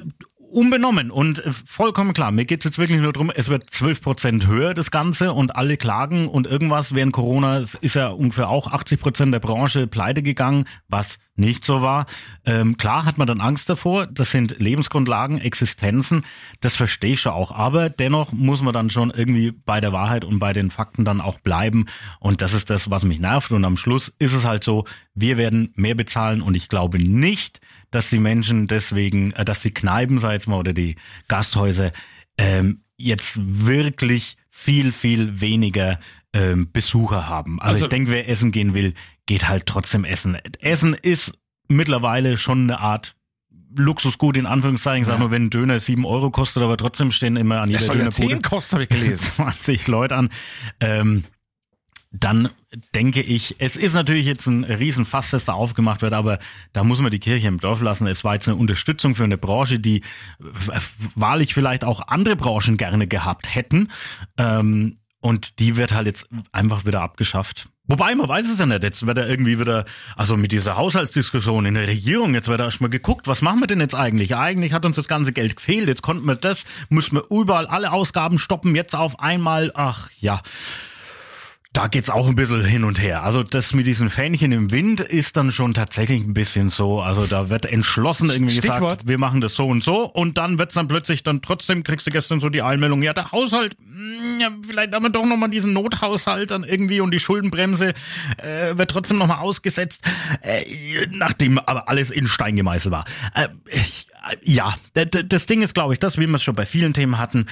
[SPEAKER 3] unbenommen und äh, vollkommen klar. Mir geht's jetzt wirklich nur drum. es wird 12 Prozent höher, das Ganze, und alle klagen und irgendwas während Corona es ist ja ungefähr auch 80 Prozent der Branche pleite gegangen, was nicht so war. Ähm, klar hat man dann Angst davor, das sind Lebensgrundlagen, Existenzen, das verstehe ich schon auch. Aber dennoch muss man dann schon irgendwie bei der Wahrheit und bei den Fakten dann auch bleiben. Und das ist das, was mich nervt. Und am Schluss ist es halt so, wir werden mehr bezahlen und ich glaube nicht, dass die Menschen deswegen, äh, dass die Kneipen, sag jetzt mal, oder die Gasthäuser ähm, jetzt wirklich viel, viel weniger ähm, Besucher haben. Also,
[SPEAKER 2] Also-
[SPEAKER 3] ich denke, wer essen gehen will, geht halt trotzdem essen. Essen ist mittlerweile schon eine Art Luxusgut in Anführungszeichen. Ich sag
[SPEAKER 2] Ja.
[SPEAKER 3] nur, wenn ein Döner sieben Euro kostet, aber trotzdem stehen immer an jeder
[SPEAKER 2] ja
[SPEAKER 3] Dönerbude
[SPEAKER 2] 10 kosten, habe ich gelesen.
[SPEAKER 3] 20 Leute an. Ähm, dann denke ich, es ist natürlich jetzt ein Riesenfass, das da aufgemacht wird, aber da muss man die Kirche im Dorf lassen. Es war jetzt eine Unterstützung für eine Branche, die wahrlich vielleicht auch andere Branchen gerne gehabt hätten. Ähm, und die wird halt jetzt einfach wieder abgeschafft. Wobei, man weiß es ja nicht. Jetzt wird er irgendwie wieder, also mit dieser Haushaltsdiskussion in der Regierung, jetzt wird erst mal geguckt, was machen wir denn jetzt eigentlich? Eigentlich hat uns das ganze Geld gefehlt, jetzt konnten wir das, müssen wir überall alle Ausgaben stoppen, jetzt auf einmal, ach ja. Da geht's auch ein bisschen hin und her. Also das mit diesen Fähnchen im Wind ist dann schon tatsächlich ein bisschen so. Also da wird entschlossen irgendwie
[SPEAKER 2] Stichwort.
[SPEAKER 3] gesagt, wir machen das so und so und dann wird's dann plötzlich dann trotzdem kriegst du gestern so die Einmeldung, ja der Haushalt, mm, ja, vielleicht haben wir doch noch mal diesen Nothaushalt dann irgendwie und die Schuldenbremse äh, wird trotzdem noch mal ausgesetzt, äh, nachdem aber alles in Stein gemeißelt war. Äh, ich, äh, ja, das Ding ist, glaube ich, das, wie wir es schon bei vielen Themen hatten,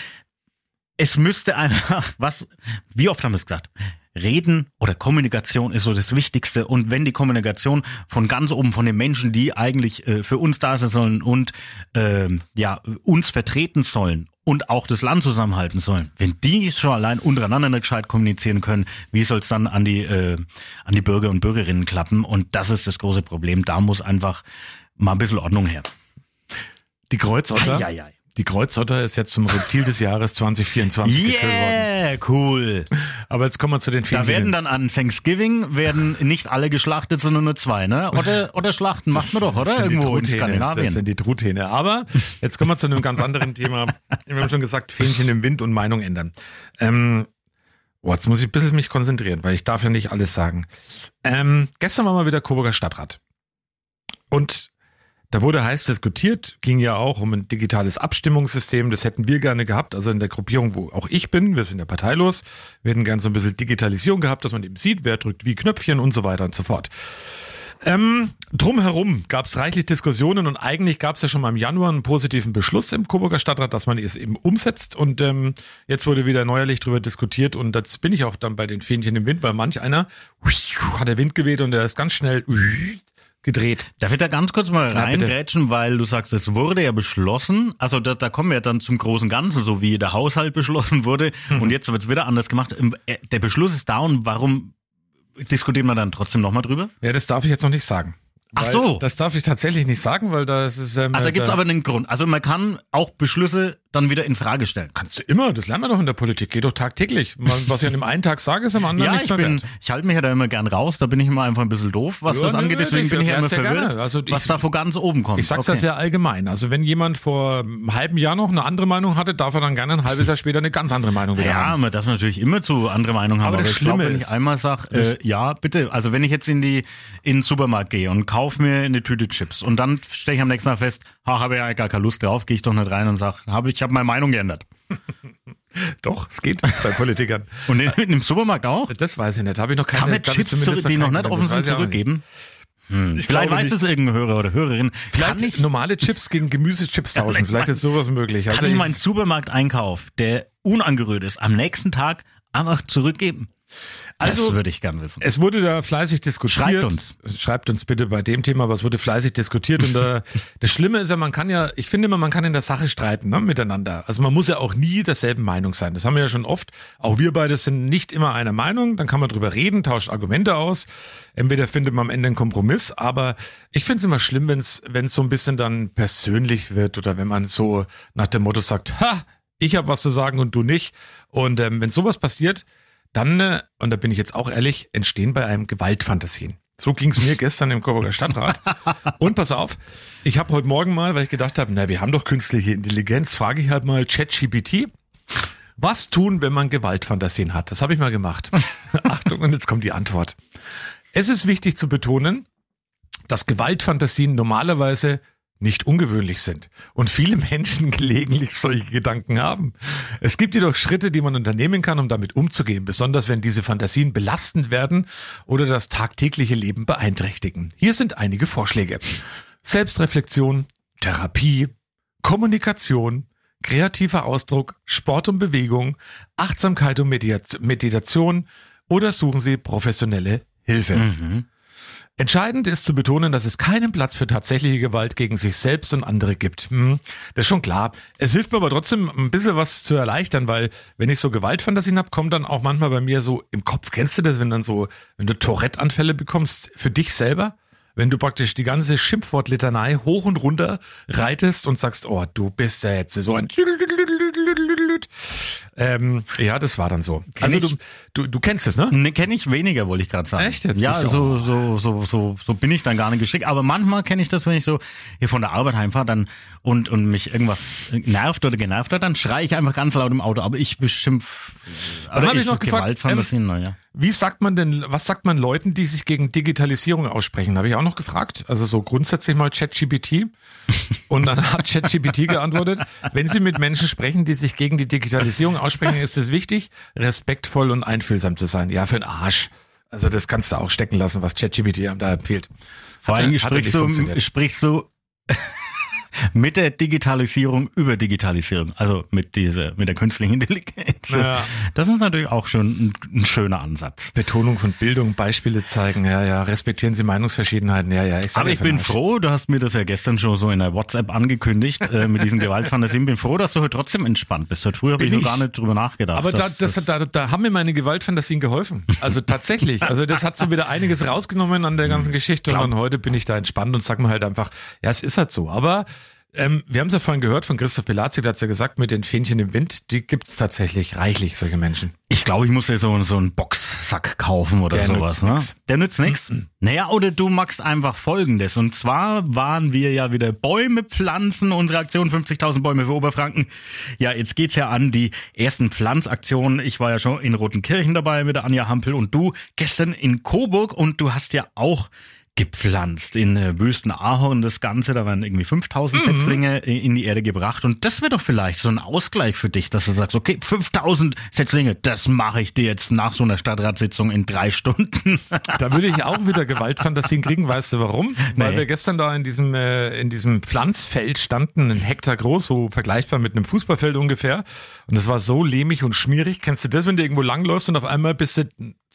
[SPEAKER 3] es müsste einfach, was, wie oft haben wir es gesagt? Reden oder Kommunikation ist so das Wichtigste. Und wenn die Kommunikation von ganz oben, von den Menschen, die eigentlich äh, für uns da sein sollen und ähm, ja uns vertreten sollen und auch das Land zusammenhalten sollen, wenn die schon allein untereinander nicht gescheit kommunizieren können, wie soll es dann an die äh, an die Bürger und Bürgerinnen klappen? Und das ist das große Problem. Da muss einfach mal ein bisschen Ordnung her.
[SPEAKER 2] Die Kreuzotter.
[SPEAKER 3] Eieiei.
[SPEAKER 2] Die Kreuzotter ist jetzt zum Reptil des Jahres 2024 gekürt worden.
[SPEAKER 3] Yeah, cool.
[SPEAKER 2] Aber jetzt kommen wir zu den
[SPEAKER 3] Da
[SPEAKER 2] Fähnchen.
[SPEAKER 3] werden dann an Thanksgiving werden nicht alle geschlachtet, sondern nur zwei, ne? Oder, oder schlachten macht man doch, oder? Irgendwo in
[SPEAKER 2] Truthähne. Das
[SPEAKER 3] Skandinavien.
[SPEAKER 2] sind die Truthähne. Aber jetzt kommen wir zu einem ganz anderen Thema. Wir haben schon gesagt, Fähnchen im Wind und Meinung ändern. Ähm, oh, jetzt muss ich ein bisschen mich konzentrieren, weil ich darf ja nicht alles sagen. Ähm, gestern war mal wieder Coburger Stadtrat. Und da wurde heiß diskutiert, ging ja auch um ein digitales Abstimmungssystem. Das hätten wir gerne gehabt. Also in der Gruppierung, wo auch ich bin, wir sind ja parteilos. Wir hätten gern so ein bisschen Digitalisierung gehabt, dass man eben sieht, wer drückt wie Knöpfchen und so weiter und so fort. Ähm, drumherum gab es reichlich Diskussionen und eigentlich gab es ja schon mal im Januar einen positiven Beschluss im Coburger Stadtrat, dass man es eben umsetzt und ähm, jetzt wurde wieder neuerlich drüber diskutiert und jetzt bin ich auch dann bei den Fähnchen im Wind, weil manch einer hat der Wind geweht und der ist ganz schnell gedreht.
[SPEAKER 3] Darf ich da ganz kurz mal
[SPEAKER 2] Ja,
[SPEAKER 3] reingrätschen, weil du sagst, es wurde ja beschlossen, also da, da kommen wir dann zum großen Ganzen, so wie der Haushalt beschlossen wurde
[SPEAKER 2] Mhm.
[SPEAKER 3] und jetzt wird's wieder anders gemacht. Ähm, äh, Der Beschluss ist da und warum diskutiert man dann trotzdem nochmal drüber?
[SPEAKER 2] Ja, das darf ich jetzt noch nicht sagen.
[SPEAKER 3] Ach so.
[SPEAKER 2] Das darf ich tatsächlich nicht sagen, weil das ist. Ähm,
[SPEAKER 3] Ah, da gibt's aber einen Grund. Also man kann auch Beschlüsse dann wieder in Frage stellen.
[SPEAKER 2] Kannst du immer, das lernen wir doch in der Politik, geht doch tagtäglich. Was ich an dem einen Tag sage, ist am anderen
[SPEAKER 3] Ja,
[SPEAKER 2] nichts
[SPEAKER 3] ich
[SPEAKER 2] mehr
[SPEAKER 3] bin,
[SPEAKER 2] wert.
[SPEAKER 3] ich halte mich ja da immer gern raus, da bin ich immer einfach ein bisschen doof, was
[SPEAKER 2] Ja,
[SPEAKER 3] das angeht, deswegen
[SPEAKER 2] ich
[SPEAKER 3] bin ich ja immer verwirrt.
[SPEAKER 2] Also
[SPEAKER 3] was
[SPEAKER 2] ich-
[SPEAKER 3] da von ganz oben kommt.
[SPEAKER 2] Ich sag's ja
[SPEAKER 3] Okay.
[SPEAKER 2] sehr allgemein. Also wenn jemand vor einem halben Jahr noch eine andere Meinung hatte, darf er dann gerne ein halbes Jahr später eine ganz andere Meinung wieder
[SPEAKER 3] Ja,
[SPEAKER 2] haben.
[SPEAKER 3] man darf natürlich immer zu andere Meinung haben,
[SPEAKER 2] Aber
[SPEAKER 3] aber,
[SPEAKER 2] das
[SPEAKER 3] ich glaube, wenn ich einmal sage, äh, ja, bitte, also wenn ich jetzt in die in den Supermarkt gehe und kaufe mir eine Tüte Chips und dann stelle ich am nächsten Tag fest, ha, habe ja gar keine Lust drauf, gehe ich doch nicht rein und sage, habe ich habe meine Meinung geändert.
[SPEAKER 2] Doch, es geht bei Politikern.
[SPEAKER 3] Und in, in, im Supermarkt auch?
[SPEAKER 2] Das weiß ich nicht. Habe ich noch keine
[SPEAKER 3] Kann man Chips, zurück, die noch nicht offen sind, zurückgeben? Hm.
[SPEAKER 2] Ich
[SPEAKER 3] Vielleicht weiß es irgendein Hörer oder Hörerin.
[SPEAKER 2] Vielleicht
[SPEAKER 3] kann ich,
[SPEAKER 2] normale Chips gegen Gemüsechips tauschen. Vielleicht ist sowas möglich. Also
[SPEAKER 3] kann ich- meinen Supermarkteinkauf, der unangerührt ist, am nächsten Tag einfach zurückgeben?
[SPEAKER 2] Also,
[SPEAKER 3] das würde ich gern wissen.
[SPEAKER 2] Es wurde da fleißig diskutiert.
[SPEAKER 3] Schreibt uns.
[SPEAKER 2] Schreibt uns bitte bei dem Thema, aber es wurde fleißig diskutiert. Und da, das Schlimme ist ja, man kann ja, ich finde immer, man kann in der Sache streiten ne, miteinander. Also man muss ja auch nie derselben Meinung sein. Das haben wir ja schon oft. Auch wir beide sind nicht immer einer Meinung. Dann kann man drüber reden, tauscht Argumente aus. Entweder findet man am Ende einen Kompromiss. Aber ich finde es immer schlimm, wenn es wenn es so ein bisschen dann persönlich wird oder wenn man so nach dem Motto sagt, ha, ich habe was zu sagen und du nicht. Und ähm, wenn sowas passiert, dann, und da bin ich jetzt auch ehrlich, entstehen bei einem Gewaltfantasien. So ging's mir gestern im Coburger Stadtrat. Und pass auf, ich habe heute Morgen mal, weil ich gedacht habe, na, wir haben doch künstliche Intelligenz, frage ich halt mal ChatGPT. Was tun, wenn man Gewaltfantasien hat? Das habe ich mal gemacht. Achtung, und jetzt kommt die Antwort. Es ist wichtig zu betonen, dass Gewaltfantasien normalerweise nicht ungewöhnlich sind und viele Menschen gelegentlich solche Gedanken haben. Es gibt jedoch Schritte, die man unternehmen kann, um damit umzugehen, besonders wenn diese Fantasien belastend werden oder das tagtägliche Leben beeinträchtigen. Hier sind einige Vorschläge. Selbstreflexion, Therapie, Kommunikation, kreativer Ausdruck, Sport und Bewegung, Achtsamkeit und Meditation oder suchen Sie professionelle Hilfe. Entscheidend ist zu betonen, dass es keinen Platz für tatsächliche Gewalt gegen sich selbst und andere gibt. Hm, das ist schon klar. Es hilft mir aber trotzdem ein bisschen was zu erleichtern, weil wenn ich so Gewaltfantasien habe, kommt dann auch manchmal bei mir so im Kopf, kennst du das, wenn dann so, wenn du Tourette-Anfälle bekommst für dich selber? Wenn du praktisch die ganze Schimpfwortlitanei hoch und runter reitest und sagst, oh, du bist ja jetzt so ein ähm, ja, das war dann so. also du, du, du kennst es, ne?
[SPEAKER 3] Ne, kenne ich weniger, wollte ich gerade sagen.
[SPEAKER 2] Echt jetzt?
[SPEAKER 3] Ja, so, so, so, so, so bin ich dann gar nicht geschickt. Aber manchmal kenne ich das, wenn ich so hier von der Arbeit heimfahre dann und, und mich irgendwas nervt oder genervt hat, dann schreie ich einfach ganz laut im Auto. Aber ich beschimpf.
[SPEAKER 2] Dann habe ich noch gefragt, ähm,
[SPEAKER 3] naja.
[SPEAKER 2] wie sagt man denn, was sagt man Leuten, die sich gegen Digitalisierung aussprechen? Habe ich auch noch gefragt. Also so grundsätzlich mal ChatGPT. Und dann hat ChatGPT geantwortet, wenn Sie mit Menschen sprechen, die sich gegen die Digitalisierung aussprechen, ist es wichtig, respektvoll und einfühlsam zu sein. Ja, für den Arsch. Also das kannst du auch stecken lassen, was ChatGPT einem da empfiehlt.
[SPEAKER 3] Vor allem sprichst du, sprichst du mit der Digitalisierung über Digitalisierung, also mit dieser, mit der künstlichen Intelligenz.
[SPEAKER 2] Ja.
[SPEAKER 3] Das ist natürlich auch schon ein, ein schöner Ansatz.
[SPEAKER 2] Betonung von Bildung, Beispiele zeigen, ja, ja, respektieren Sie Meinungsverschiedenheiten, ja, ja. Ich
[SPEAKER 3] Aber ich bin froh, du hast mir das ja gestern schon so in der WhatsApp angekündigt, äh, mit diesen Gewaltfantasien. Bin froh, dass du heute trotzdem entspannt bist. Heute früh habe ich noch gar
[SPEAKER 2] ich.
[SPEAKER 3] nicht drüber nachgedacht.
[SPEAKER 2] Aber da,
[SPEAKER 3] dass-
[SPEAKER 2] das,
[SPEAKER 3] dass-
[SPEAKER 2] da, da haben mir meine Gewaltfantasien geholfen. Also tatsächlich. Also das hat so wieder einiges rausgenommen an der ganzen Geschichte. Und dann heute bin ich da entspannt und sag mir halt einfach, ja, es ist halt so. Aber ähm, wir haben es ja vorhin gehört von Christoph Pelazzi, der hat's ja gesagt, mit den Fähnchen im Wind, die gibt's tatsächlich reichlich, solche Menschen.
[SPEAKER 3] Ich glaube, ich muss dir so, so einen Boxsack kaufen oder
[SPEAKER 2] Der
[SPEAKER 3] sowas.
[SPEAKER 2] nützt
[SPEAKER 3] Ne?
[SPEAKER 2] nix.
[SPEAKER 3] Der nützt nichts. Naja, oder du machst einfach Folgendes. Und zwar waren wir ja wieder Bäume pflanzen, unsere Aktion 50.000 Bäume für Oberfranken. Ja, jetzt geht's ja an die ersten Pflanzaktionen. Ich war ja schon in Rotenkirchen dabei mit der Anja Hampel und du gestern in Coburg und du hast ja auch gepflanzt in äh, Wüsten-Ahorn das Ganze. Da waren irgendwie 5000
[SPEAKER 2] Mhm.
[SPEAKER 3] Setzlinge äh, in die Erde gebracht. Und das wäre doch vielleicht so ein Ausgleich für dich, dass du sagst, okay, 5000 Setzlinge, das mache ich dir jetzt nach so einer Stadtratssitzung in drei Stunden.
[SPEAKER 2] Da würde ich auch wieder Gewaltfantasien kriegen, weißt du warum? Weil
[SPEAKER 3] Nee.
[SPEAKER 2] wir gestern da in diesem, äh, in diesem Pflanzfeld standen, ein Hektar groß, so vergleichbar mit einem Fußballfeld ungefähr. Und es war so lehmig und schmierig. Kennst du das, wenn du irgendwo langläufst und auf einmal bist du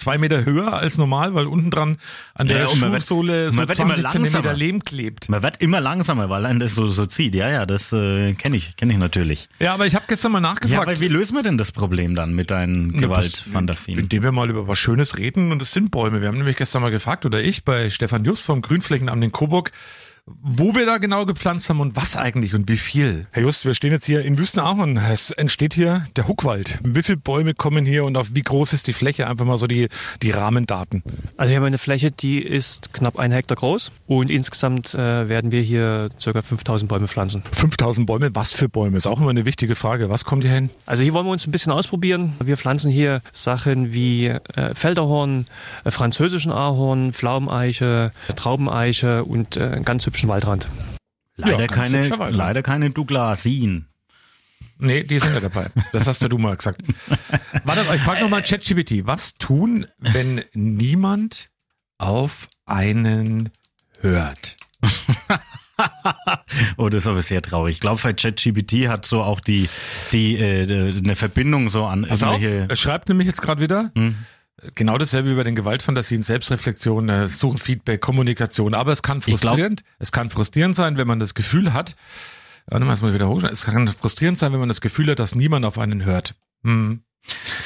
[SPEAKER 2] zwei Meter höher als normal, weil unten dran an der
[SPEAKER 3] Ja, wird-
[SPEAKER 2] Schuhsohle so
[SPEAKER 3] wird immer
[SPEAKER 2] 20 Zentimeter. Lehm klebt.
[SPEAKER 3] Man wird immer langsamer, weil einen das so, so zieht. Ja, ja, das äh, kenne ich, kenne ich natürlich.
[SPEAKER 2] Ja, aber ich habe gestern mal
[SPEAKER 3] Ja,
[SPEAKER 2] nachgefragt.
[SPEAKER 3] aber wie lösen wir denn das Problem dann mit deinen
[SPEAKER 2] Ja,
[SPEAKER 3] Gewaltfantasien?
[SPEAKER 2] Indem wir mal über was Schönes reden und es sind Bäume. Wir haben nämlich gestern mal gefragt, oder ich, bei Stefan Just vom Grünflächenamt in Coburg, wo wir da genau gepflanzt haben und was eigentlich und wie viel. Herr Just, wir stehen jetzt hier in Wüstenahorn. Es entsteht hier der Huckwald. Wie viele Bäume kommen hier und auf wie groß ist die Fläche? Einfach mal so die, die Rahmendaten.
[SPEAKER 12] Also wir haben eine Fläche, die ist knapp ein Hektar groß und insgesamt äh, werden wir hier ca. 5000 Bäume pflanzen.
[SPEAKER 2] 5000 Bäume, was für Bäume? Ist auch immer eine wichtige Frage. Was kommt hier hin?
[SPEAKER 12] Also hier wollen wir uns ein bisschen ausprobieren. Wir pflanzen hier Sachen wie äh, Felderhorn, äh, französischen Ahorn, Pflaumeneiche, Traubeneiche und äh, ganz hübschen Waldrand.
[SPEAKER 3] Leider,
[SPEAKER 2] Ja,
[SPEAKER 3] keine, leider keine Douglasien.
[SPEAKER 2] Nee, die sind ja dabei. Das hast ja du mal gesagt. Warte, ich frage nochmal ChatGPT. Was tun, wenn niemand auf einen hört?
[SPEAKER 3] Oh, das ist aber sehr traurig. Ich glaube, bei ChatGPT hat so auch die, die, äh, eine Verbindung so an
[SPEAKER 2] Pass auf, er schreibt nämlich jetzt gerade wieder. Genau dasselbe wie bei den Gewaltfantasien, Selbstreflexion, äh, Suchen, Feedback, Kommunikation. Aber es kann
[SPEAKER 3] glaub-
[SPEAKER 2] frustrierend, es kann frustrierend sein, wenn man das Gefühl hat, warte mal, ich wieder hochschreiben. es kann frustrierend sein, wenn man das Gefühl hat, dass niemand auf einen hört. Hm.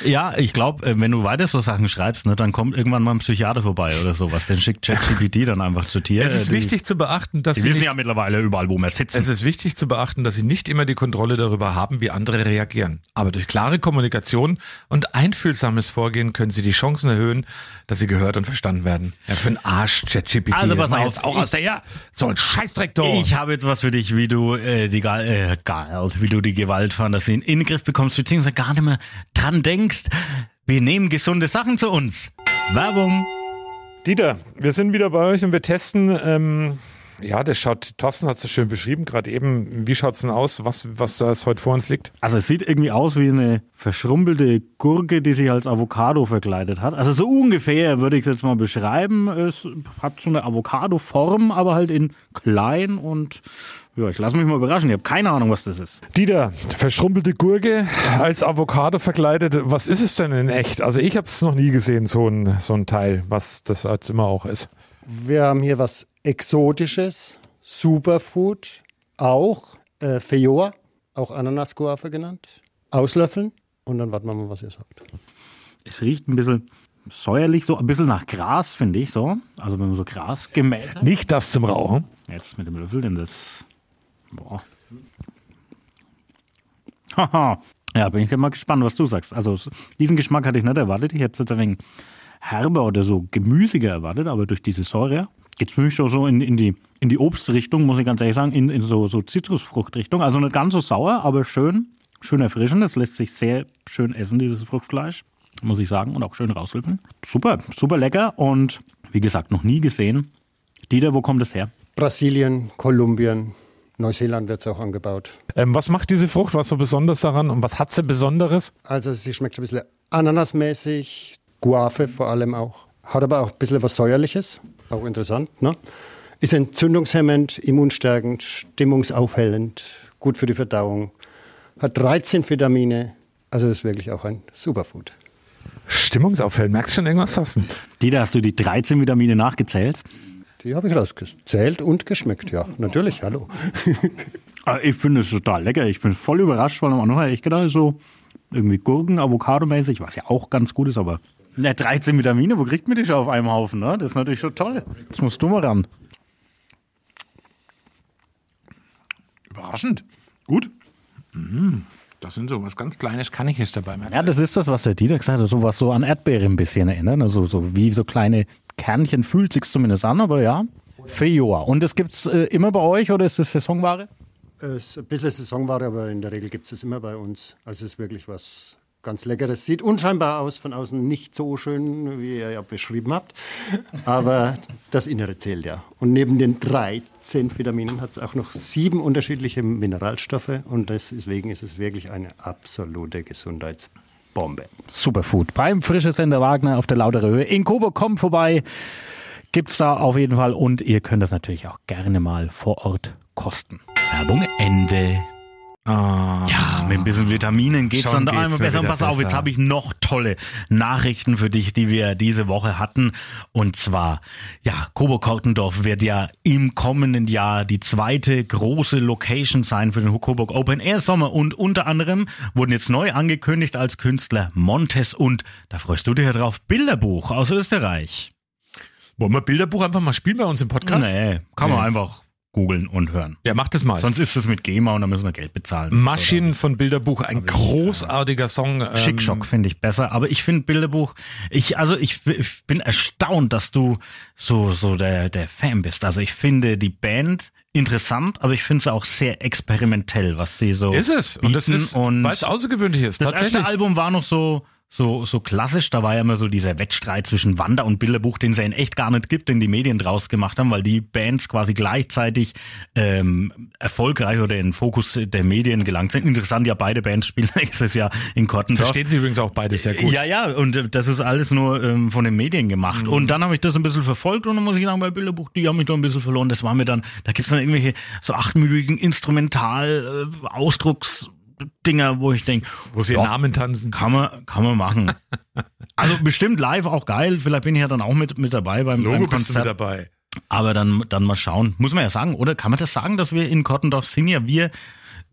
[SPEAKER 3] Ja, ich glaube, wenn du weiter so Sachen schreibst, ne, dann kommt irgendwann mal ein Psychiater vorbei oder sowas. Den schickt ChatGPT dann einfach zu dir.
[SPEAKER 2] Es ist
[SPEAKER 3] Die-
[SPEAKER 2] wichtig zu beachten, dass
[SPEAKER 3] Die
[SPEAKER 2] sie
[SPEAKER 3] wissen
[SPEAKER 2] nicht,
[SPEAKER 3] ja mittlerweile überall, wo wir sitzen.
[SPEAKER 2] es ist wichtig zu beachten, dass sie nicht immer die Kontrolle darüber haben, wie andere reagieren. Aber durch klare Kommunikation und einfühlsames Vorgehen können sie die Chancen erhöhen, dass sie gehört und verstanden werden. Ja, für einen Arsch, ChatGPT.
[SPEAKER 3] Also pass auf,
[SPEAKER 2] jetzt auch
[SPEAKER 3] ich-
[SPEAKER 2] aus der, ja, so ein Scheißdreck.
[SPEAKER 3] Ich habe jetzt was für dich, wie du äh, die äh, Gewalt, wie du die Gewaltfantasien in den Griff bekommst, beziehungsweise gar nicht mehr dran denkst. Wir nehmen gesunde Sachen zu uns. Werbung.
[SPEAKER 2] Dieter, wir sind wieder bei euch und wir testen. Ähm, ja, das schaut, Thorsten hat es schön beschrieben, gerade eben. Wie schaut's denn aus, was, was da heute vor uns liegt?
[SPEAKER 3] Also es sieht irgendwie aus wie eine verschrumpelte Gurke, die sich als Avocado verkleidet hat. Also so ungefähr würde ich es jetzt mal beschreiben. Es hat so eine Avocado-Form, aber halt in klein und ja, ich lasse mich mal überraschen. Ich habe keine Ahnung, was das ist.
[SPEAKER 2] Dieter, verschrumpelte Gurke als Avocado verkleidet. Was ist es denn in echt? Also ich habe es noch nie gesehen, so ein, so ein Teil, was das als immer auch ist.
[SPEAKER 13] Wir haben hier was Exotisches, Superfood, auch äh, Feijoa, auch Ananasguave genannt. Auslöffeln und dann warten wir mal, was ihr sagt.
[SPEAKER 3] Es riecht ein bisschen säuerlich, so ein bisschen nach Gras, finde ich so. Also wenn man so Gras gemäht hat.
[SPEAKER 2] Nicht das zum Rauchen.
[SPEAKER 3] Jetzt mit dem Löffel, denn das. Boah. Haha. Ja, bin ich mal gespannt, was du sagst. Also so- diesen Geschmack hatte ich nicht erwartet. Ich hätte es ein wenig herber oder so gemüsiger erwartet, aber durch diese Säure geht es für mich schon so in, in, die, in die Obstrichtung, muss ich ganz ehrlich sagen, in, in so, so Zitrusfruchtrichtung. Also nicht ganz so sauer, aber schön, schön erfrischend. Das lässt sich sehr schön essen, dieses Fruchtfleisch, muss ich sagen, und auch schön raushüpfen. Super, super lecker und wie gesagt, noch nie gesehen. Dieter, wo kommt es her?
[SPEAKER 13] Brasilien, Kolumbien, Neuseeland wird es auch angebaut.
[SPEAKER 2] Ähm, was macht diese Frucht? Was so besonders daran? Und was hat sie Besonderes?
[SPEAKER 13] Also sie schmeckt ein bisschen ananasmäßig, Guave vor allem auch. Hat aber auch ein bisschen was Säuerliches, auch interessant. Ne? Ist entzündungshemmend, immunstärkend, stimmungsaufhellend, gut für die Verdauung. Hat 13 Vitamine, also ist wirklich auch ein Superfood.
[SPEAKER 2] Stimmungsaufhellen. Merkst du schon irgendwas, Thorsten?
[SPEAKER 3] Dieter, hast du die 13 Vitamine nachgezählt?
[SPEAKER 13] Die habe ich rausgezählt und geschmeckt, ja. Natürlich, hallo.
[SPEAKER 3] Ah, Ich finde es total lecker. Ich bin voll überrascht, weil Anfang hätte ich gedacht, so irgendwie Gurken, Avocado-mäßig, was ja auch ganz gut ist, aber ne, 13 Vitamine, wo kriegt man die schon auf einem Haufen? Ne? Das ist natürlich schon toll. Jetzt musst du mal ran.
[SPEAKER 2] Überraschend. Gut. Mhm. Das sind so was ganz Kleines, kann ich jetzt dabei merken.
[SPEAKER 3] Ja, das ist das, was der Dieter gesagt hat, so was so an Erdbeere ein bisschen erinnert. Also so wie so kleine Kernchen fühlt sich zumindest an, aber ja. Feijoa. Und das gibt's äh, immer bei euch oder ist das Saisonware?
[SPEAKER 13] Es ist ein bisschen Saisonware, aber in der Regel gibt es es immer bei uns. Also es ist wirklich was ganz Leckeres. Sieht unscheinbar aus, von außen nicht so schön, wie ihr ja beschrieben habt. Aber das Innere zählt ja. Und neben den 13 Vitaminen hat es auch noch sieben unterschiedliche Mineralstoffe. Und deswegen ist es wirklich eine absolute Gesundheitsbombe.
[SPEAKER 3] Superfood. Beim Frische Sender Wagner auf der Lautere Höhe in Coburg. Kommt vorbei. Gibt's da auf jeden Fall. Und ihr könnt das natürlich auch gerne mal vor Ort kosten. Werbung Ende. Ja, mit ein bisschen Vitaminen geht's dann da einmal besser. Und pass auf, jetzt
[SPEAKER 2] besser.
[SPEAKER 3] habe ich noch tolle Nachrichten für dich, die wir diese Woche hatten. Und zwar, ja, Coburg-Kortendorf wird ja im kommenden Jahr die zweite große Location sein für den Coburg Open Air Sommer. Und unter anderem wurden jetzt neu angekündigt als Künstler Montes und, da freust du dich ja drauf, Bilderbuch aus Österreich.
[SPEAKER 2] Wollen wir Bilderbuch einfach mal spielen bei uns im Podcast?
[SPEAKER 3] Nee, kann man
[SPEAKER 2] Nee.
[SPEAKER 3] einfach googeln und hören.
[SPEAKER 2] Ja, mach das mal.
[SPEAKER 3] Sonst ist es mit GEMA und dann müssen wir Geld bezahlen.
[SPEAKER 2] Maschinen von Bilderbuch, ein großartiger Song. ähm,
[SPEAKER 3] Schickschock finde ich besser, aber ich finde Bilderbuch, ich, also ich, ich bin erstaunt, dass du so, so der, der Fan bist. Also ich finde die Band interessant, aber ich finde sie auch sehr experimentell, was sie so.
[SPEAKER 2] Ist es. Und das ist, weil es außergewöhnlich ist.
[SPEAKER 3] das erste Album war noch so, so, so klassisch. Da war ja immer so dieser Wettstreit zwischen Wander und Bilderbuch, den es ja in echt gar nicht gibt, den die Medien draus gemacht haben, weil die Bands quasi gleichzeitig ähm, erfolgreich oder in den Fokus der Medien gelangt sind. Interessant, ja, beide Bands spielen nächstes Jahr in Kottendorf.
[SPEAKER 2] Verstehen Sie übrigens auch beide sehr gut.
[SPEAKER 3] Ja, ja, und äh, das ist alles nur ähm, von den Medien gemacht. Und dann habe ich das ein bisschen verfolgt und dann muss ich sagen, bei Bilderbuch, die haben mich da ein bisschen verloren. Das war mir dann, da gibt's dann irgendwelche so achtminütigen Instrumental äh, Ausdrucksdinger, wo ich denke,
[SPEAKER 2] Wo sie ihren Namen tanzen.
[SPEAKER 3] Kann man, kann man machen. also bestimmt live auch geil. Vielleicht bin ich ja dann auch mit, mit dabei beim,
[SPEAKER 2] Logo
[SPEAKER 3] beim
[SPEAKER 2] bist du
[SPEAKER 3] Konzert.
[SPEAKER 2] mit dabei.
[SPEAKER 3] Aber dann, dann mal schauen. Muss man ja sagen, oder? Kann man das sagen, dass wir in Kottendorf sind ja wir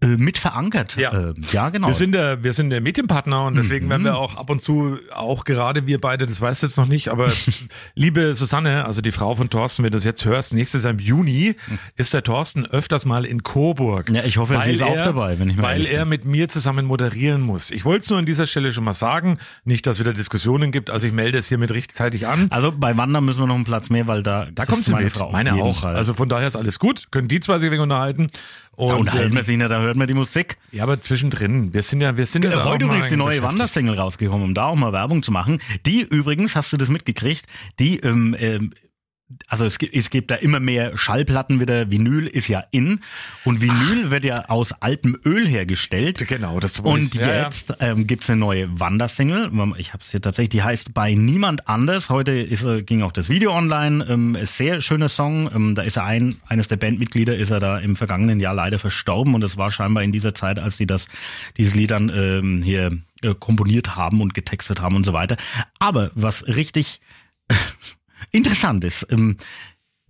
[SPEAKER 3] mit verankert.
[SPEAKER 2] Ja.
[SPEAKER 3] Äh, ja genau.
[SPEAKER 2] Wir sind der, wir sind der Medienpartner und deswegen
[SPEAKER 3] Mhm.
[SPEAKER 2] werden wir auch ab und zu, auch gerade wir beide, das weißt du jetzt noch nicht, aber liebe Susanne, also die Frau von Thorsten, wenn du das jetzt hörst, nächstes Jahr im Juni ist der Thorsten öfters mal in Coburg.
[SPEAKER 3] Ja, ich hoffe, sie ist auch
[SPEAKER 2] er-
[SPEAKER 3] dabei, wenn ich mal
[SPEAKER 2] Weil er mit mir zusammen moderieren muss. Ich wollte es nur an dieser Stelle schon mal sagen, nicht, dass es wieder Diskussionen gibt, also ich melde es hiermit rechtzeitig an.
[SPEAKER 3] Also bei Wandern müssen wir noch einen Platz mehr, weil da,
[SPEAKER 2] Da kommt sie
[SPEAKER 3] meine
[SPEAKER 2] mit,
[SPEAKER 3] Frau
[SPEAKER 2] meine auch.
[SPEAKER 3] Fall.
[SPEAKER 2] Also von daher ist alles gut, können die zwei sich wegen unterhalten. Und,
[SPEAKER 3] da
[SPEAKER 2] ähm,
[SPEAKER 3] wir sich nicht, da hört man die Musik.
[SPEAKER 2] Ja, aber zwischendrin, wir sind ja, wir sind ja da
[SPEAKER 3] Heute übrigens die neue. Wandersingle rausgekommen, um da auch mal Werbung zu machen. Die übrigens, hast du das mitgekriegt, die, ähm, ähm, also es gibt, es gibt da immer mehr Schallplatten wieder. Vinyl ist ja in und Vinyl wird ja aus altem Öl hergestellt.
[SPEAKER 2] Genau, das wollte
[SPEAKER 3] Und
[SPEAKER 2] ich- ja, ja.
[SPEAKER 3] jetzt ähm, gibt's eine neue Wandersingle. Ich habe es hier tatsächlich, die heißt bei niemand anders. Heute ist, äh, ging auch das Video online. Ähm, sehr schöner Song. Ähm, da ist er ein, eines der Bandmitglieder ist er da im vergangenen Jahr leider verstorben und das war scheinbar in dieser Zeit, als sie das dieses Lied dann ähm, hier äh, komponiert haben und getextet haben und so weiter. Aber was richtig interessant ist, ähm,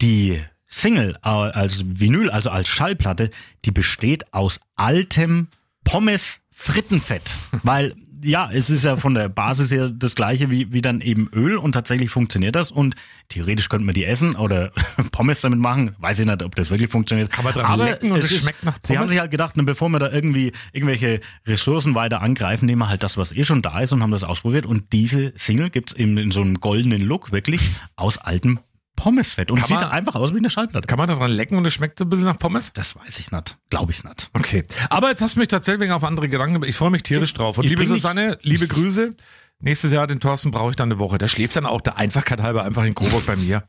[SPEAKER 3] die Single als Vinyl, also als Schallplatte, die besteht aus altem Pommes Frittenfett, weil ja, es ist ja von der Basis her das gleiche wie, wie dann eben Öl und tatsächlich funktioniert das und theoretisch könnte man die essen oder Pommes damit machen. Weiß ich nicht, ob das wirklich funktioniert.
[SPEAKER 2] Kann man dran
[SPEAKER 3] Aber
[SPEAKER 2] lecken und
[SPEAKER 3] es ist-
[SPEAKER 2] schmeckt nach
[SPEAKER 3] Sie haben
[SPEAKER 2] Pommes?
[SPEAKER 3] sich halt gedacht, na, bevor wir da irgendwie irgendwelche Ressourcen weiter angreifen, nehmen wir halt das, was eh schon da ist und haben das ausprobiert. Und diese Single gibt's eben in so einem goldenen Look wirklich aus altem Pommesfett und
[SPEAKER 2] Kann
[SPEAKER 3] sieht
[SPEAKER 2] man-
[SPEAKER 3] einfach aus wie eine Schallplatte.
[SPEAKER 2] Kann man daran lecken und es schmeckt ein bisschen nach Pommes?
[SPEAKER 3] Das weiß ich nicht. Glaube ich nicht.
[SPEAKER 2] Okay. Aber jetzt hast du mich tatsächlich auf andere Gedanken gebracht. Ich freue mich tierisch drauf. Und
[SPEAKER 3] Ich
[SPEAKER 2] liebe Susanne, liebe Grüße. Nächstes Jahr den Thorsten brauche ich dann eine Woche. Der schläft dann auch der Einfachkeit halber einfach in Coburg bei mir.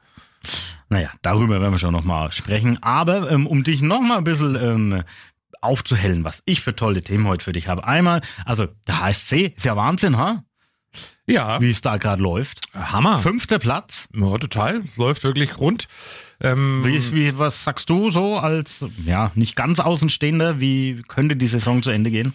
[SPEAKER 3] Naja, darüber werden wir schon nochmal sprechen. Aber ähm, um dich nochmal ein bisschen ähm, aufzuhellen, was ich für tolle Themen heute für dich habe. Einmal, also der HSC ist ja Wahnsinn, ha?
[SPEAKER 2] Ja.
[SPEAKER 3] Wie es da gerade läuft.
[SPEAKER 2] Hammer.
[SPEAKER 3] Fünfter Platz.
[SPEAKER 2] Ja, total. Es läuft wirklich rund. Ähm,
[SPEAKER 3] Wie, ist- wie, was sagst du so als, ja, nicht ganz Außenstehender? Wie könnte die Saison zu Ende gehen?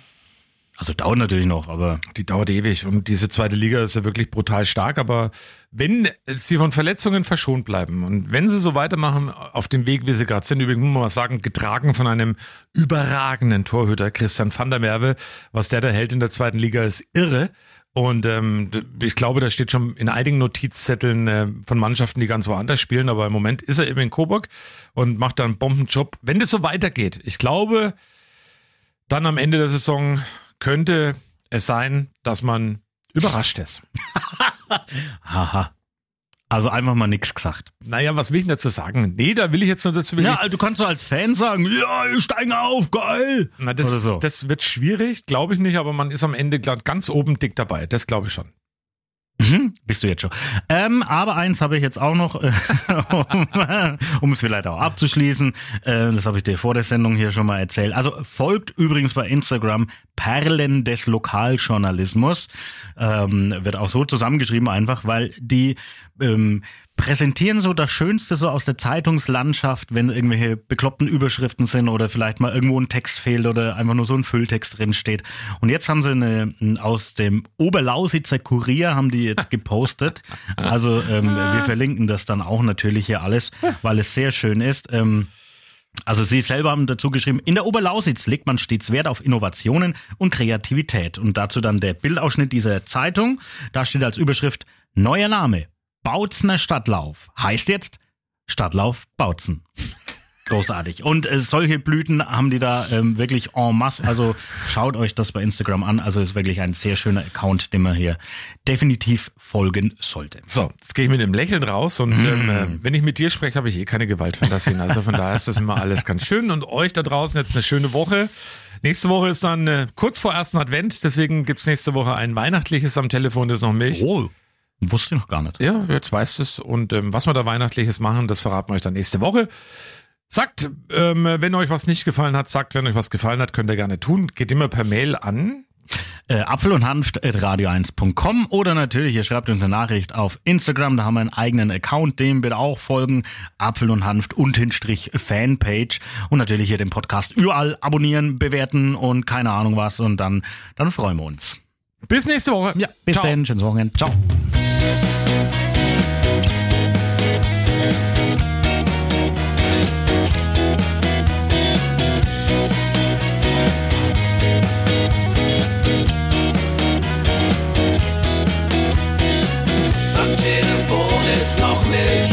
[SPEAKER 3] Also dauert natürlich noch, aber
[SPEAKER 2] Die dauert ewig und diese zweite Liga ist ja wirklich brutal stark, aber wenn sie von Verletzungen verschont bleiben und wenn sie so weitermachen auf dem Weg, wie sie gerade sind, übrigens muss man mal sagen, getragen von einem überragenden Torhüter, Christian van der Merwe, was der da hält in der zweiten Liga ist irre. Und ähm, ich glaube, da steht schon in einigen Notizzetteln äh, von Mannschaften, die ganz woanders spielen, aber im Moment ist er eben in Coburg und macht da einen Bombenjob. Wenn das so weitergeht, ich glaube, dann am Ende der Saison könnte es sein, dass man überrascht ist.
[SPEAKER 3] haha. Also einfach mal nichts gesagt.
[SPEAKER 2] Naja, was will ich denn dazu sagen? Nee, da will ich jetzt nur dazu.
[SPEAKER 3] Ja,
[SPEAKER 2] ich,
[SPEAKER 3] du kannst so als Fan sagen, ja, steigen auf, geil.
[SPEAKER 2] na, das,
[SPEAKER 3] so.
[SPEAKER 2] das wird schwierig, glaube ich nicht, aber man ist am Ende glaub, ganz oben dick dabei. Das glaube ich schon.
[SPEAKER 3] Mhm, bist du jetzt schon. Ähm, aber eins habe ich jetzt auch noch, äh, um, um es vielleicht auch abzuschließen. Äh, das habe ich dir vor der Sendung hier schon mal erzählt. Also folgt übrigens bei Instagram Perlen des Lokaljournalismus. Ähm, wird auch so zusammengeschrieben einfach, weil die ähm, präsentieren so das Schönste so aus der Zeitungslandschaft, wenn irgendwelche bekloppten Überschriften sind oder vielleicht mal irgendwo ein Text fehlt oder einfach nur so ein Fülltext drin steht. Und jetzt haben sie eine aus dem Oberlausitzer Kurier haben die jetzt gepostet. Also ähm, wir verlinken das dann auch natürlich hier alles, weil es sehr schön ist. Ähm, also Sie selber haben dazu geschrieben, in der Oberlausitz legt man stets Wert auf Innovationen und Kreativität. Und dazu dann der Bildausschnitt dieser Zeitung. Da steht als Überschrift Neuer Name, Bautzner Stadtlauf. Heißt jetzt Stadtlauf Bautzen. Großartig. Und äh, solche Blüten haben die da ähm, wirklich en masse. Also schaut euch das bei Instagram an. Also ist wirklich ein sehr schöner Account, dem man hier definitiv folgen sollte.
[SPEAKER 2] So, jetzt gehe ich mit einem Lächeln raus und ähm, äh, wenn ich mit dir spreche, habe ich eh keine Gewaltfantasien. Also von daher ist das immer alles ganz schön. Und euch da draußen jetzt eine schöne Woche. Nächste Woche ist dann äh, kurz vor ersten Advent, deswegen gibt's nächste Woche ein weihnachtliches am Telefon, das ist noch Milch.
[SPEAKER 3] Oh, wusste ich noch gar nicht.
[SPEAKER 2] Ja, jetzt weißt du es. Und ähm, was wir da Weihnachtliches machen, das verraten wir euch dann nächste Woche. Sagt, ähm, wenn euch was nicht gefallen hat, sagt, wenn euch was gefallen hat, könnt ihr gerne tun. Geht immer per Mail an.
[SPEAKER 3] Äh, Apfel und Hanft at radio1.com oder natürlich, ihr schreibt uns eine Nachricht auf Instagram, da haben wir einen eigenen Account, dem bitte auch folgen. Apfel und Hanft unten Strich Fanpage und natürlich hier den Podcast überall abonnieren, bewerten und keine Ahnung was und dann, dann freuen wir uns.
[SPEAKER 2] Bis nächste Woche.
[SPEAKER 3] Ja, bis
[SPEAKER 2] Ciao.
[SPEAKER 3] dann. Schönes Wochenende. Ciao. noch nicht.